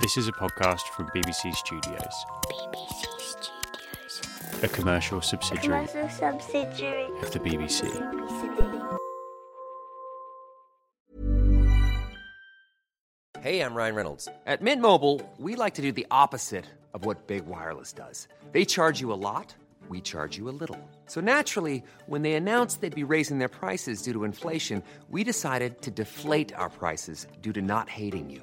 This is a podcast from BBC Studios, BBC Studios. a commercial subsidiary Commercial subsidiary. of the BBC. BBC. Hey, I'm Ryan Reynolds. At Mint Mobile, we like to do the opposite of what Big Wireless does. They charge you a lot, we charge you a little. So naturally, when they announced they'd be raising their prices due to inflation, we decided to deflate our prices due to not hating you.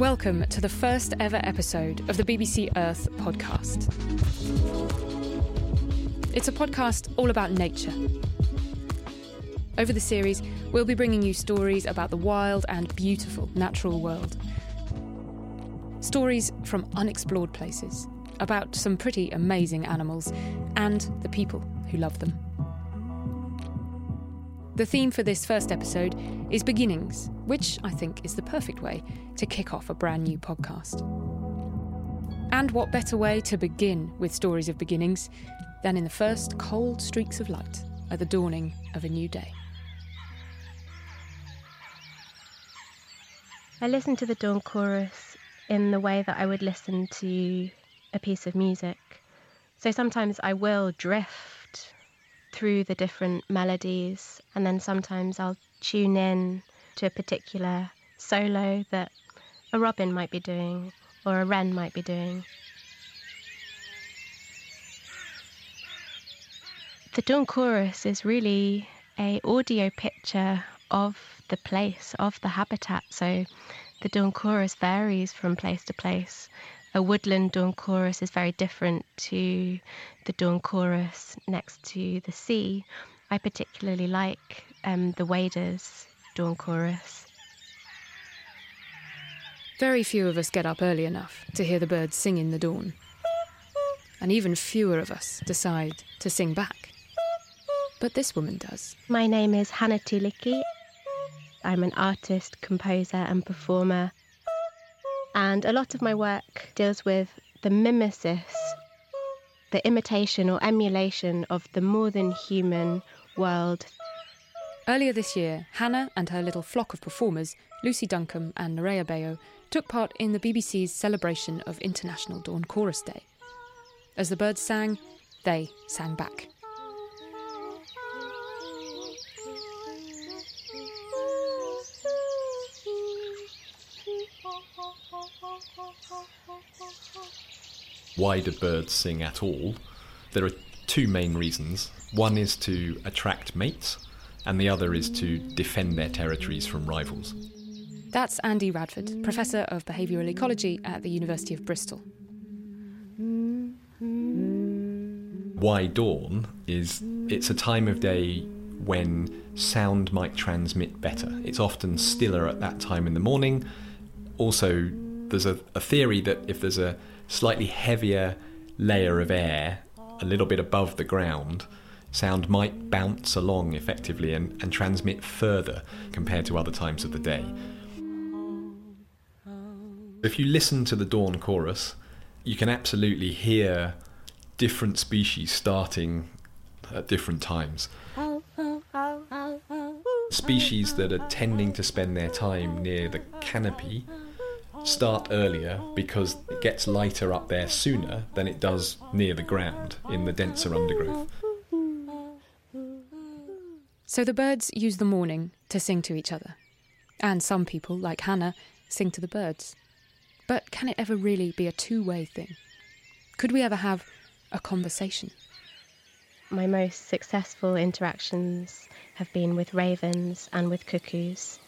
Welcome to the first ever episode of the BBC Earth podcast. It's a podcast all about nature. Over the series, we'll be bringing you stories about the wild and beautiful natural world. Stories from unexplored places, about some pretty amazing animals, and the people who love them. The theme for this first episode is beginnings, which I think is the perfect way to kick off a brand new podcast. And what better way to begin with stories of beginnings than in the first cold streaks of light at the dawning of a new day? I listen to the dawn chorus in the way that I would listen to a piece of music. So sometimes I will drift through the different melodies, and then sometimes I'll tune in to a particular solo that a robin might be doing or a wren might be doing. The dawn chorus is really a audio picture of the place, of the habitat. So the dawn chorus varies from place to place. A woodland dawn chorus is very different to the dawn chorus next to the sea. I particularly like um, the waders dawn chorus. Very few of us get up early enough to hear the birds sing in the dawn. And even fewer of us decide to sing back. But this woman does. My name is Hannah Tuulikki. I'm an artist, composer, and performer. And a lot of my work deals with the mimesis, the imitation or emulation of the more than human world. Earlier this year, Hannah and her little flock of performers, Lucy Duncombe and Nerea Bello, took part in the BBC's celebration of International Dawn Chorus Day. As the birds sang, they sang back. Why do birds sing at all? There are two main reasons. One is to attract mates, and the other is to defend their territories from rivals. That's Andy Radford, Professor of Behavioural Ecology at the University of Bristol. Why dawn is it's a time of day when sound might transmit better. It's often stiller at that time in the morning. Also, there's a, a theory that if there's a slightly heavier layer of air a little bit above the ground, sound might bounce along effectively and, and transmit further compared to other times of the day. If you listen to the dawn chorus, you can absolutely hear different species starting at different times. Species that are tending to spend their time near the canopy start earlier because it gets lighter up there sooner than it does near the ground in the denser undergrowth. So the birds use the morning to sing to each other. And some people, like Hannah, sing to the birds. But can it ever really be a two way thing? Could we ever have a conversation? My most successful interactions have been with ravens and with cuckoos.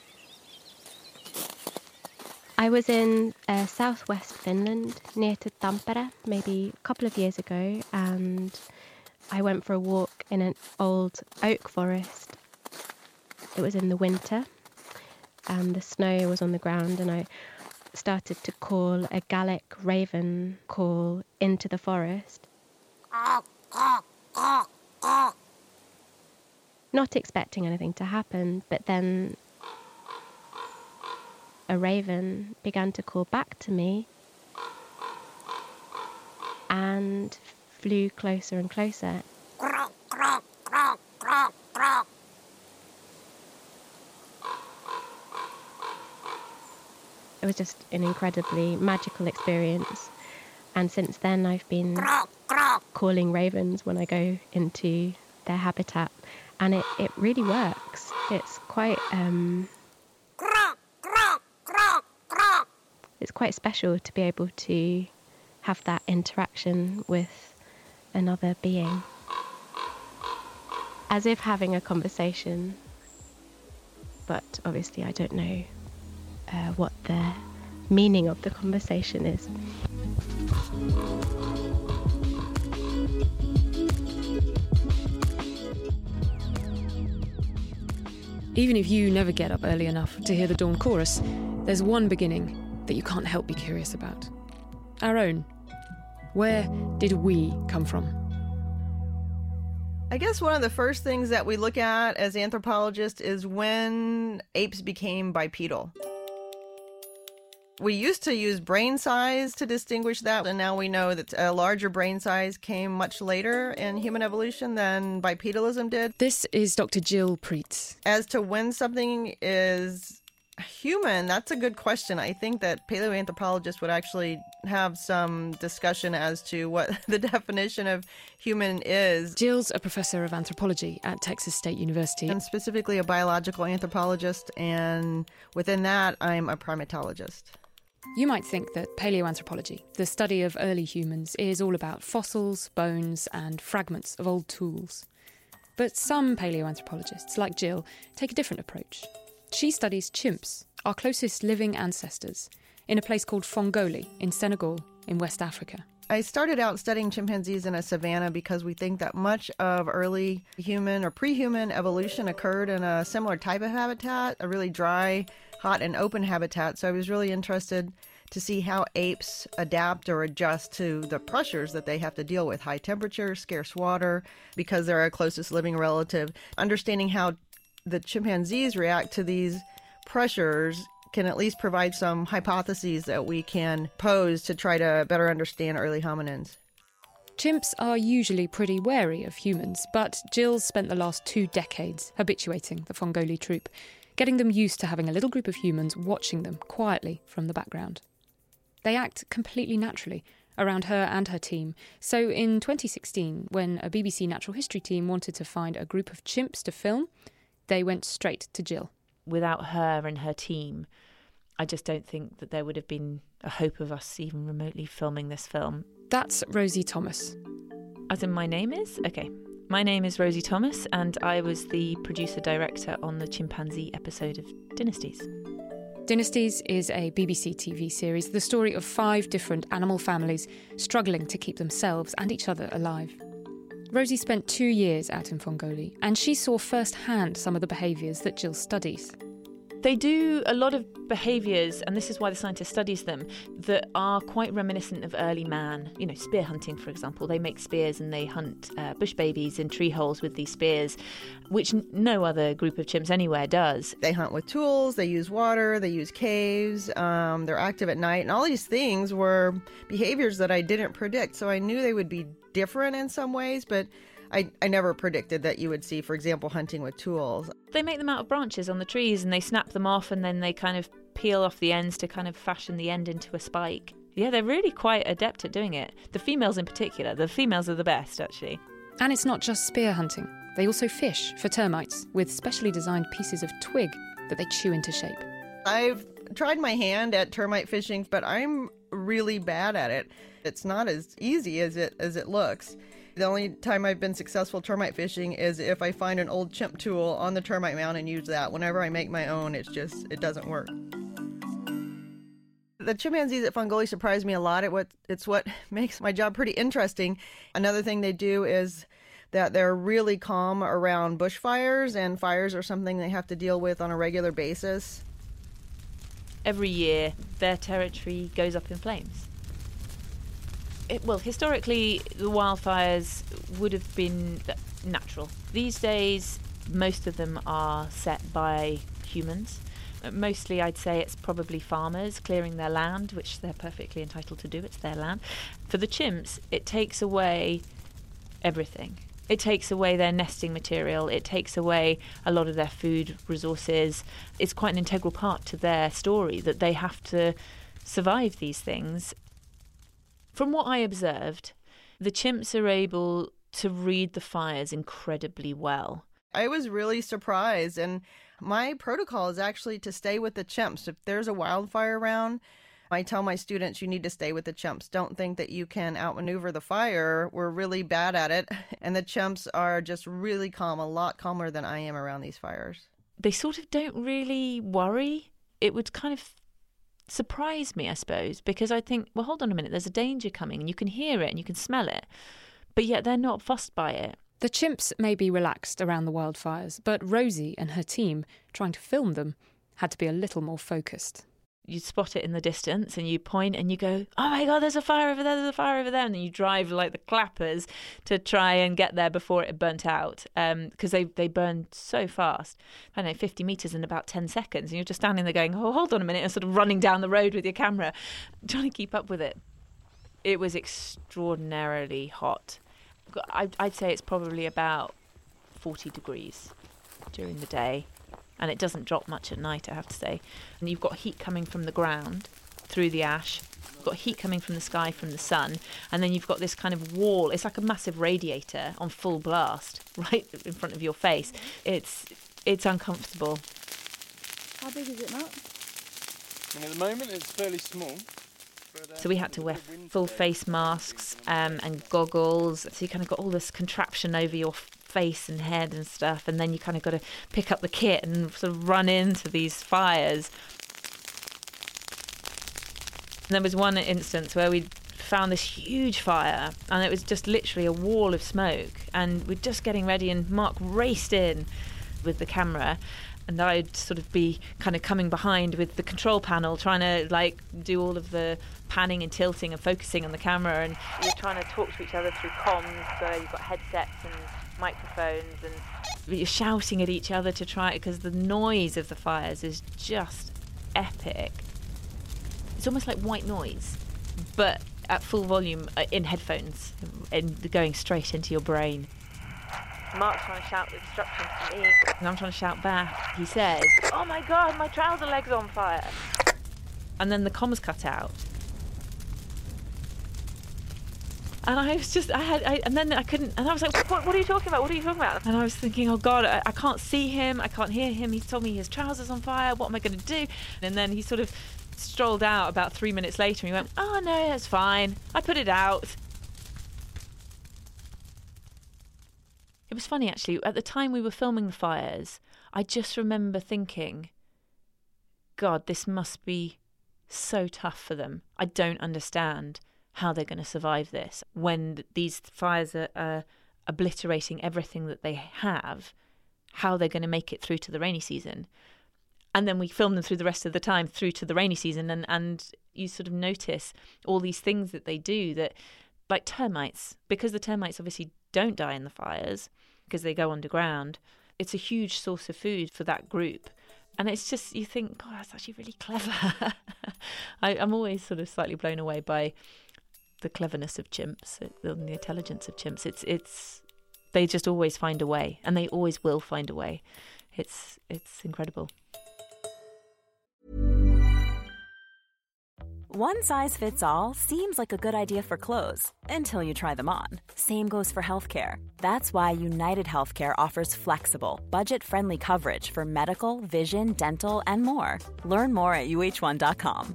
I was in uh, southwest Finland, near to Tampere, maybe a couple of years ago, and I went for a walk in an old oak forest. It was in the winter, and the snow was on the ground, and I started to call a Gallic raven call into the forest. Not expecting anything to happen, but then a raven began to call back to me and flew closer and closer. It was just an incredibly magical experience. And since then, I've been calling ravens when I go into their habitat, and it, it really works. It's quite um, it's quite special to be able to have that interaction with another being, as if having a conversation. But obviously, I don't know uh, what the meaning of the conversation is. Even if you never get up early enough to hear the dawn chorus, there's one beginning that you can't help be curious about. Our own. Where did we come from? I guess one of the first things that we look at as anthropologists is when apes became bipedal. We used to use brain size to distinguish that, and now we know that a larger brain size came much later in human evolution than bipedalism did. This is Dr. Jill Pruetz. As to when something is human, that's a good question. I think that paleoanthropologists would actually have some discussion as to what the definition of human is. Jill's a professor of anthropology at Texas State University. And specifically a biological anthropologist, and within that, I'm a primatologist. You might think that paleoanthropology, the study of early humans, is all about fossils, bones, and fragments of old tools. But some paleoanthropologists, like Jill, take a different approach. She studies chimps, our closest living ancestors, in a place called Fongoli in Senegal, in West Africa. I started out studying chimpanzees in a savanna because we think that much of early human or pre human evolution occurred in a similar type of habitat, a really dry, hot, and open habitat. So I was really interested to see how apes adapt or adjust to the pressures that they have to deal with high temperature, scarce water, because they're our closest living relative. Understanding how the chimpanzees react to these pressures can at least provide some hypotheses that we can pose to try to better understand early hominins. Chimps are usually pretty wary of humans, but Jill's spent the last two decades habituating the Fongoli troop, getting them used to having a little group of humans watching them quietly from the background. They act completely naturally around her and her team. So in 2016, when a BBC natural history team wanted to find a group of chimps to film, they went straight to Jill. Without her and her team, I just don't think that there would have been a hope of us even remotely filming this film. That's Rosie Thomas. As in my name is? Okay. My name is Rosie Thomas, and I was the producer director on the chimpanzee episode of Dynasties. Dynasties is a BBC TV series, the story of five different animal families struggling to keep themselves and each other alive. Rosie spent two years out in Fongoli, and she saw firsthand some of the behaviours that Jill studies. They do a lot of behaviours, and this is why the scientist studies them, that are quite reminiscent of early man. You know, spear hunting, for example. They make spears and they hunt uh, bush babies in tree holes with these spears, which n- no other group of chimps anywhere does. They hunt with tools, they use water, they use caves, um, they're active at night, and all these things were behaviors that I didn't predict. So I knew they would be different in some ways, but I, I never predicted that you would see, for example, hunting with tools. They make them out of branches on the trees and they snap them off and then they kind of peel off the ends to kind of fashion the end into a spike. Yeah, they're really quite adept at doing it. The females in particular. The females are the best, actually. And it's not just spear hunting. They also fish for termites with specially designed pieces of twig that they chew into shape. I've tried my hand at termite fishing, but I'm really bad at it. It's not as easy as it as it looks. The only time I've been successful termite fishing is if I find an old chimp tool on the termite mound and use that. Whenever I make my own, it's just it doesn't work. The chimpanzees at Fongoli surprise me a lot. It what it's what makes my job pretty interesting. Another thing they do is that they're really calm around bushfires, and fires are something they have to deal with on a regular basis. every year their territory goes up in flames. It, well, historically, the wildfires would have been natural. These days, most of them are set by humans. Uh, Mostly, I'd say it's probably farmers clearing their land, which they're perfectly entitled to do, it's their land. For the chimps, it takes away everything. It takes away their nesting material, it takes away a lot of their food resources. It's quite an integral part to their story that they have to survive these things. From what I observed, the chimps are able to read the fires incredibly well. I was really surprised, and my protocol is actually to stay with the chimps. If there's a wildfire around, I tell my students you need to stay with the chimps. Don't think that you can outmaneuver the fire. We're really bad at it, and the chimps are just really calm, a lot calmer than I am around these fires. They sort of don't really worry. It would kind of surprise me, I suppose, because I think, well, hold on a minute, there's a danger coming, and you can hear it and you can smell it, but yet they're not fussed by it. The chimps may be relaxed around the wildfires, but Rosie and her team, trying to film them, had to be a little more focused. You spot it in the distance and you point and you go, oh my God, there's a fire over there, there's a fire over there. And you drive like the clappers to try and get there before it burnt out um, because they, they burn so fast. I don't know, 50 metres in about 10 seconds. And you're just standing there going, oh, hold on a minute, and sort of running down the road with your camera, trying to keep up with it. It was extraordinarily hot. I'd, I'd say it's probably about 40 degrees during the day and it doesn't drop much at night, I have to say. And you've got heat coming from the ground through the ash. You've got heat coming from the sky from the sun, and then you've got this kind of wall. It's like a massive radiator on full blast right in front of your face. It's it's uncomfortable. How big is it, Matt? And at the moment, it's fairly small. So we had to wear full face masks um, and goggles. So you kind of got all this contraption over your face and head and stuff, and then you kind of got to pick up the kit and sort of run into these fires. And there was one instance where we found this huge fire, and it was just literally a wall of smoke. And we're just getting ready, and Mark raced in with the camera. And I'd sort of be kind of coming behind with the control panel, trying to like do all of the panning and tilting and focusing on the camera. And you're trying to talk to each other through comms. So you've got headsets and microphones, and you're shouting at each other to try it because the noise of the fires is just epic. It's almost like white noise, but at full volume uh, in headphones and going straight into your brain. Mark's trying to shout instructions to me, and I'm trying to shout back. He says, "Oh my god, my trouser leg's on fire!" And then the comms cut out, and I was just, I had, I, and then I couldn't, and I was like, what, what are you talking about? What are you talking about? And I was thinking, oh God, I, I can't see him, I can't hear him. He's told me his trousers on fire. What am I going to do? And then he sort of strolled out about three minutes later, and he went, oh no, that's fine. I put it out. It was funny actually. At the time we were filming the fires, I just remember thinking, God, this must be so tough for them. I don't understand how they're going to survive this when these fires are, are obliterating everything that they have, how they're going to make it through to the rainy season. And then we film them through the rest of the time through to the rainy season, and, and you sort of notice all these things that they do that, like termites, because the termites obviously don't die in the fires because they go underground. It's a huge source of food for that group. And it's just, you think, God, that's actually really clever. I, I'm always sort of slightly blown away by the cleverness of chimps uh, and the intelligence of chimps. It's it's they just always find a way, and they always will find a way. It's it's incredible. One size fits all seems like a good idea for clothes until you try them on. Same goes for healthcare. That's why United Healthcare offers flexible, budget friendly coverage for medical, vision, dental, and more. Learn more at uhc.com.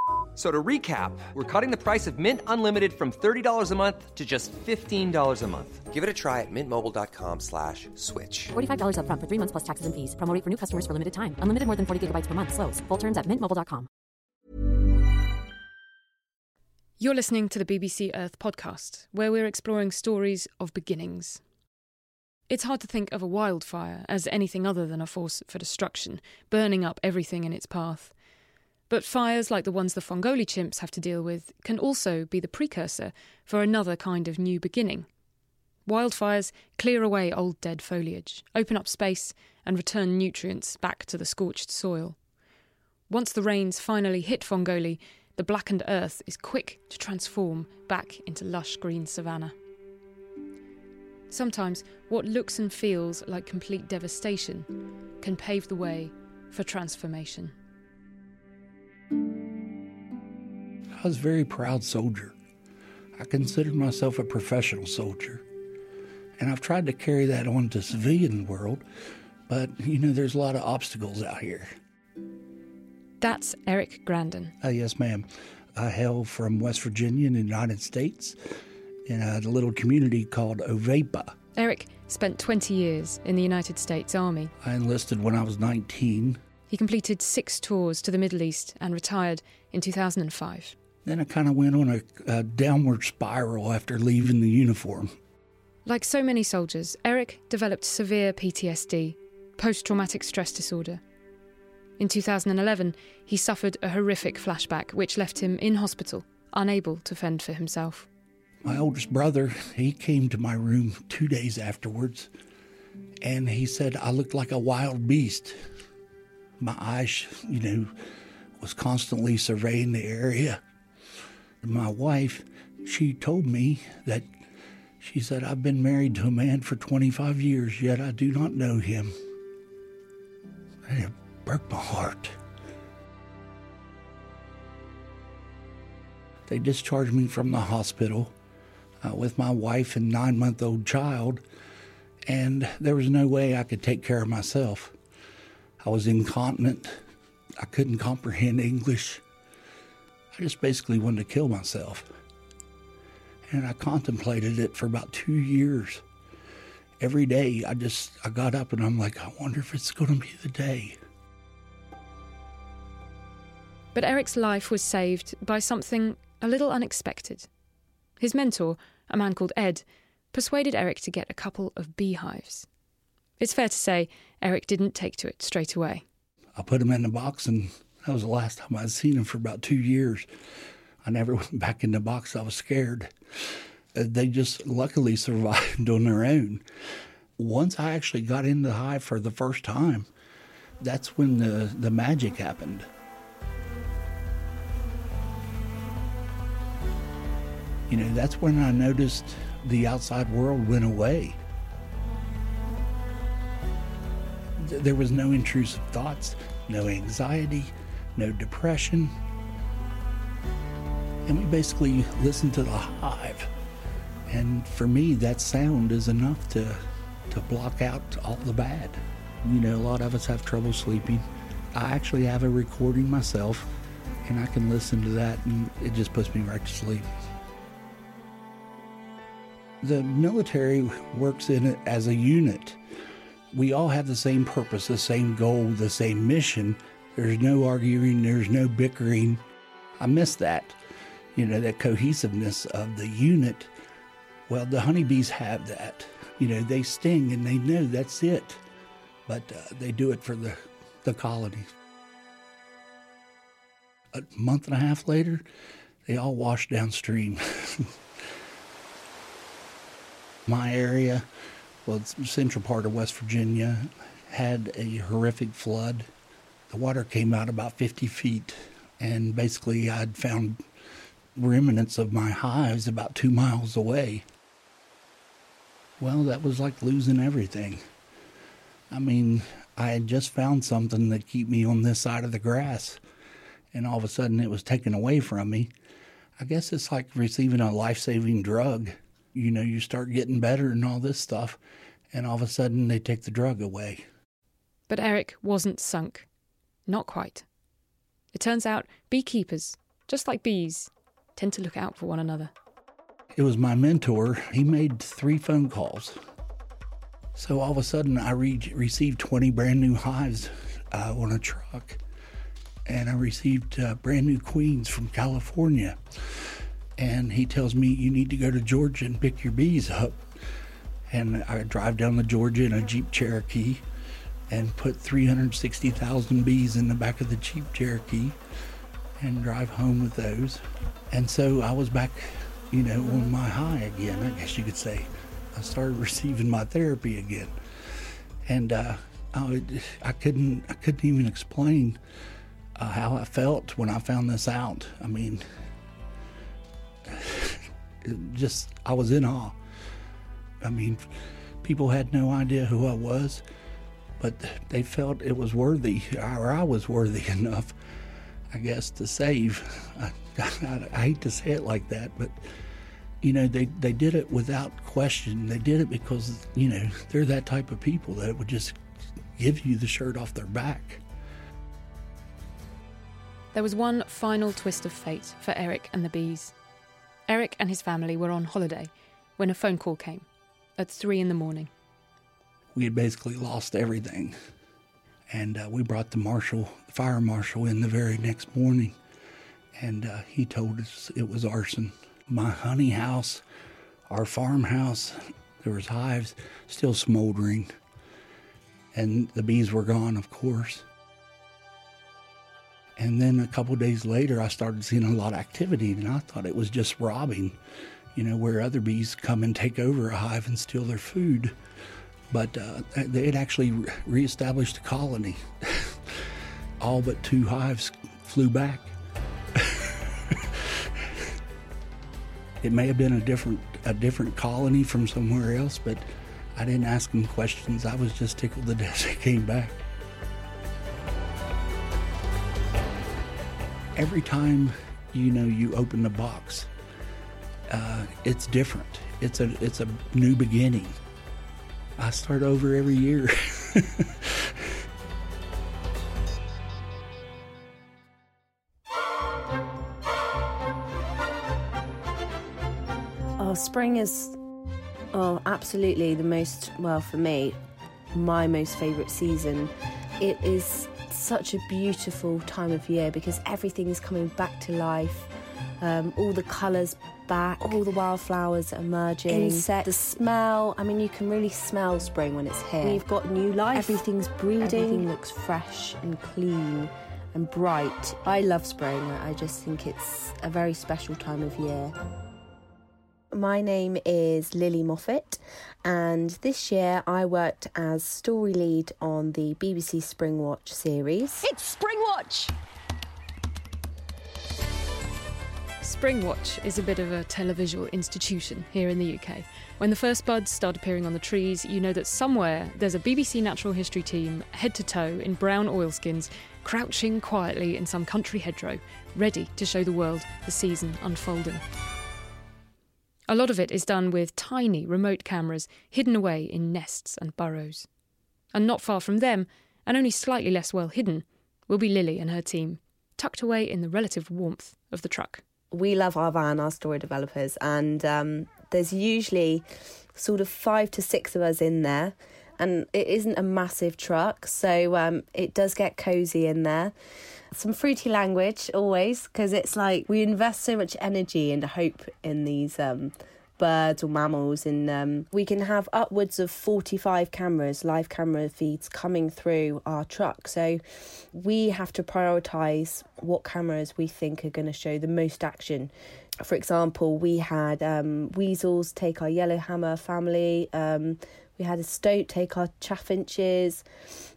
F- So to recap, we're cutting the price of Mint Unlimited from $30 a month to just $15 a month. Give it a try at mintmobile.com slash switch. $45 upfront for three months plus taxes and fees. Promo rate for new customers for limited time. Unlimited more than 40 gigabytes per month. Slows. Full terms at mintmobile.com. You're listening to the BBC Earth podcast, where we're exploring stories of beginnings. It's hard to think of a wildfire as anything other than a force for destruction, burning up everything in its path. But fires like the ones the Fongoli chimps have to deal with can also be the precursor for another kind of new beginning. Wildfires clear away old dead foliage, open up space, and return nutrients back to the scorched soil. Once the rains finally hit Fongoli, the blackened earth is quick to transform back into lush green savanna. Sometimes what looks and feels like complete devastation can pave the way for transformation. I was a very proud soldier. I considered myself a professional soldier. And I've tried to carry that on to civilian world, but you know, there's a lot of obstacles out here. That's Eric Grandon. Uh, yes, ma'am. I hail from West Virginia in the United States in a little community called Ovapa. Eric spent 20 years in the United States Army. I enlisted when I was 19. He completed six tours to the Middle East and retired in 2005. Then I kind of went on a, a downward spiral after leaving the uniform. Like so many soldiers, Eric developed severe PTSD, post traumatic stress disorder. In 2011, he suffered a horrific flashback which left him in hospital, unable to fend for himself. My oldest brother, he came to my room two days afterwards, and he said I looked like a wild beast. My eyes, you know, was constantly surveying the area. My wife, she told me that she said, I've been married to a man for 25 years, yet I do not know him. And it broke my heart. They discharged me from the hospital uh, with my wife and nine month old child, and there was no way I could take care of myself. I was incontinent, I couldn't comprehend English. I just basically wanted to kill myself. And I contemplated it for about two years. Every day, I just I got up and I'm like, I wonder if it's going to be the day. But Eric's life was saved by something a little unexpected. His mentor, a man called Ed, persuaded Eric to get a couple of beehives. It's fair to say Eric didn't take to it straight away. I put him in the box, and that was the last time I'd seen him for about two years. I never went back in the box. I was scared. Uh, They just luckily survived on their own. Once I actually got in the hive for the first time, that's when the, the magic happened. You know, that's when I noticed the outside world went away. There was no intrusive thoughts, no anxiety, no depression. And we basically listened to the hive. And for me, that sound is enough to, to block out all the bad. You know, a lot of us have trouble sleeping. I actually have a recording myself, and I can listen to that, and it just puts me right to sleep. The military works in it as a unit. We all have the same purpose, the same goal, the same mission. There's no arguing, there's no bickering. I miss that, you know, that cohesiveness of the unit. Well, the honeybees have that. You know, they sting and they know that's it, but uh, they do it for the, the colony. A month and a half later, they all wash downstream. My area, well, the central part of West Virginia, had a horrific flood. The water came out about 50 feet, and basically, I'd found remnants of my hives about two miles away. Well, that was like losing everything. I mean, I had just found something that keep me on this side of the grass, and all of a sudden it was taken away from me. I guess it's like receiving a life-saving drug. You know, you start getting better and all this stuff, and all of a sudden they take the drug away. But Eric wasn't sunk. Not quite. It turns out beekeepers, just like bees, tend to look out for one another. It was my mentor. He made three phone calls. So all of a sudden, I re- received 20 brand new hives uh, on a truck. And I received uh, brand new queens from California. And he tells me, You need to go to Georgia and pick your bees up. And I drive down to Georgia in a Jeep Cherokee and put 360,000 bees in the back of the Jeep Cherokee and drive home with those. And so I was back, you know, on my high again, I guess you could say. I started receiving my therapy again. And uh, I, I couldn't, I couldn't even explain uh, how I felt when I found this out. I mean, just, I was in awe. I mean, people had no idea who I was, but they felt it was worthy, or I was worthy enough, I guess, to save. I, I, I hate to say it like that, but you know, they, they did it without question. They did it because, you know, they're that type of people that would just give you the shirt off their back. There was one final twist of fate for Eric and the bees. Eric and his family were on holiday when a phone call came at three in the morning. We had basically lost everything. And uh, we brought the marshal, the fire marshal, in the very next morning. And uh, he told us it was arson. My honey house, our farmhouse, there was hives still smoldering. And the bees were gone, of course. And then a couple days later, I started seeing a lot of activity, and I thought it was just robbing, you know, where other bees come and take over a hive and steal their food. But uh, they had actually reestablished a colony. All but two hives flew back. it may have been a different a different colony from somewhere else, but I didn't ask them questions. I was just tickled to death they came back. Every time you know you open the box, uh, it's different. It's a it's a new beginning. I start over every year. Oh, spring is, oh, absolutely the most, well, for me, my most favourite season. It is such a beautiful time of year because everything is coming back to life. Um, all the colours back, all the wildflowers emerging, insects, the smell. I mean, you can really smell spring when it's here. We've got new life. Everything's breeding. Everything looks fresh and clean and bright. I love spring. I just think it's a very special time of year. My name is Lily Moffat, and this year I worked as story lead on the BBC Springwatch series. It's Springwatch! Springwatch is a bit of a televisual institution here in the UK. When the first buds start appearing on the trees, you know that somewhere there's a BBC natural history team, head to toe in brown oilskins, crouching quietly in some country hedgerow, ready to show the world the season unfolding. A lot of it is done with tiny remote cameras hidden away in nests and burrows. And not far from them, and only slightly less well hidden, will be Lily and her team, tucked away in the relative warmth of the truck. We love our van, our story developers, and um, there's usually sort of five to six of us in there. And it isn't a massive truck, so um, it does get cozy in there. Some fruity language always because it's like we invest so much energy and hope in these um, birds or mammals and um, we can have upwards of 45 cameras live camera feeds coming through our truck. So we have to prioritize what cameras we think are going to show the most action. For example we had um, weasels take our yellowhammer family um, we had a stoat take our chaffinches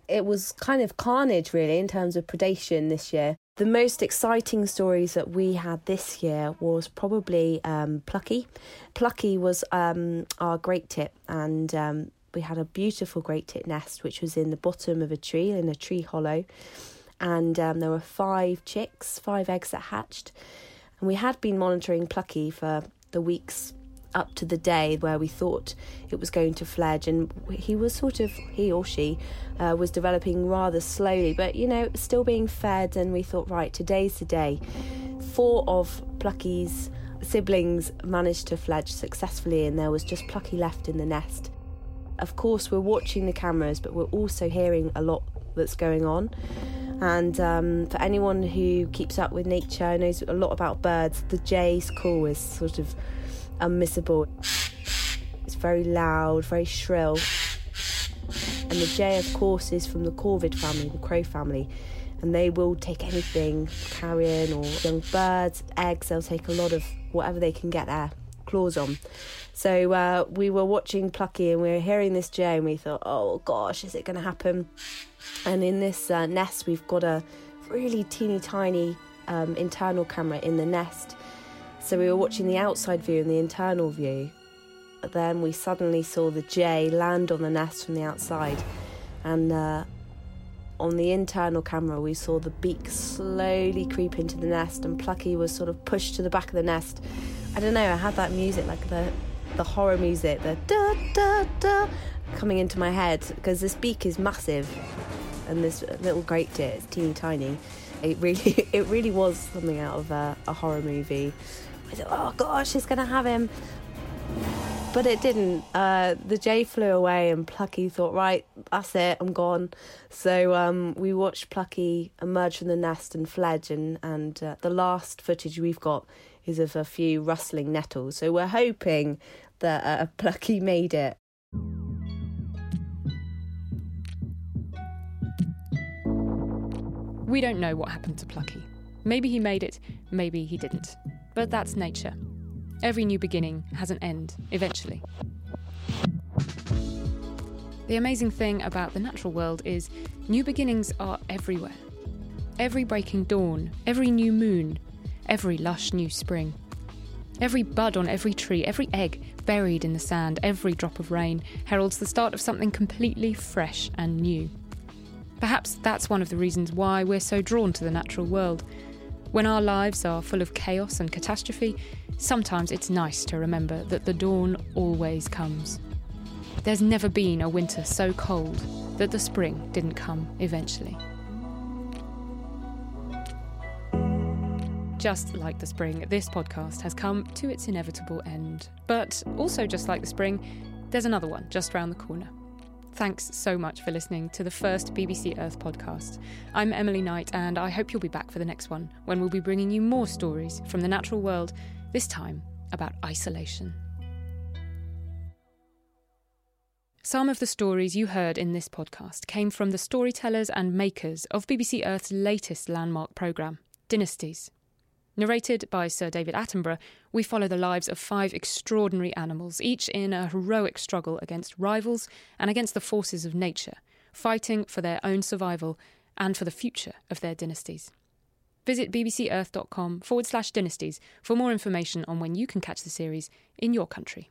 it was kind of carnage, really, in terms of predation this year. The most exciting stories that we had this year was probably um, Plucky. Plucky was um, our great tit, and um, we had a beautiful great tit nest, which was in the bottom of a tree, in a tree hollow. And um, there were five chicks, five eggs that hatched. And we had been monitoring Plucky for the weeks up to the day where we thought it was going to fledge, and he was sort of he or she uh, was developing rather slowly, but you know still being fed. And we thought, right, today's the day. four of Plucky's siblings managed to fledge successfully, and there was just Plucky left in the nest. Of course, we're watching the cameras, but we're also hearing a lot that's going on. And um, for anyone who keeps up with nature, knows a lot about birds, the jay's call is sort of unmissable. It's very loud, very shrill. And the jay, of course, is from the corvid family, the crow family. And they will take anything, carrion or young birds, eggs, they'll take a lot of whatever they can get their claws on. So uh, we were watching Plucky and we were hearing this jay and we thought, oh gosh, is it going to happen? And in this uh, nest, we've got a really teeny tiny um, internal camera in the nest. So we were watching the outside view and the internal view. But then we suddenly saw the jay land on the nest from the outside. And uh, on the internal camera, we saw the beak slowly creep into the nest, and Plucky was sort of pushed to the back of the nest. I don't know, I had that music, like the, the horror music, the da da da, coming into my head because this beak is massive and this little great tit is teeny tiny. It really, it really was something out of a, a horror movie. I thought, oh gosh, she's gonna have him, but it didn't. Uh, the jay flew away, and Plucky thought, right, that's it, I'm gone. So um, we watched Plucky emerge from the nest and fledge, and and uh, the last footage we've got is of a few rustling nettles. So we're hoping that uh, Plucky made it. We don't know what happened to Plucky. Maybe he made it, maybe he didn't. But that's nature. Every new beginning has an end, eventually. The amazing thing about the natural world is new beginnings are everywhere. Every breaking dawn, every new moon, every lush new spring. Every bud on every tree, every egg buried in the sand, every drop of rain heralds the start of something completely fresh and new. Perhaps that's one of the reasons why we're so drawn to the natural world. When our lives are full of chaos and catastrophe, sometimes it's nice to remember that the dawn always comes. There's never been a winter so cold that the spring didn't come eventually. Just like the spring, this podcast has come to its inevitable end. But also, just like the spring, there's another one just round the corner. Thanks so much for listening to the first BBC Earth podcast. I'm Emily Knight, and I hope you'll be back for the next one when we'll be bringing you more stories from the natural world, this time about isolation. Some of the stories you heard in this podcast came from the storytellers and makers of BBC Earth's latest landmark programme, Dynasties. Narrated by Sir David Attenborough, we follow the lives of five extraordinary animals, each in a heroic struggle against rivals and against the forces of nature, fighting for their own survival and for the future of their dynasties. Visit bbcearth.com forward slash dynasties for more information on when you can catch the series in your country.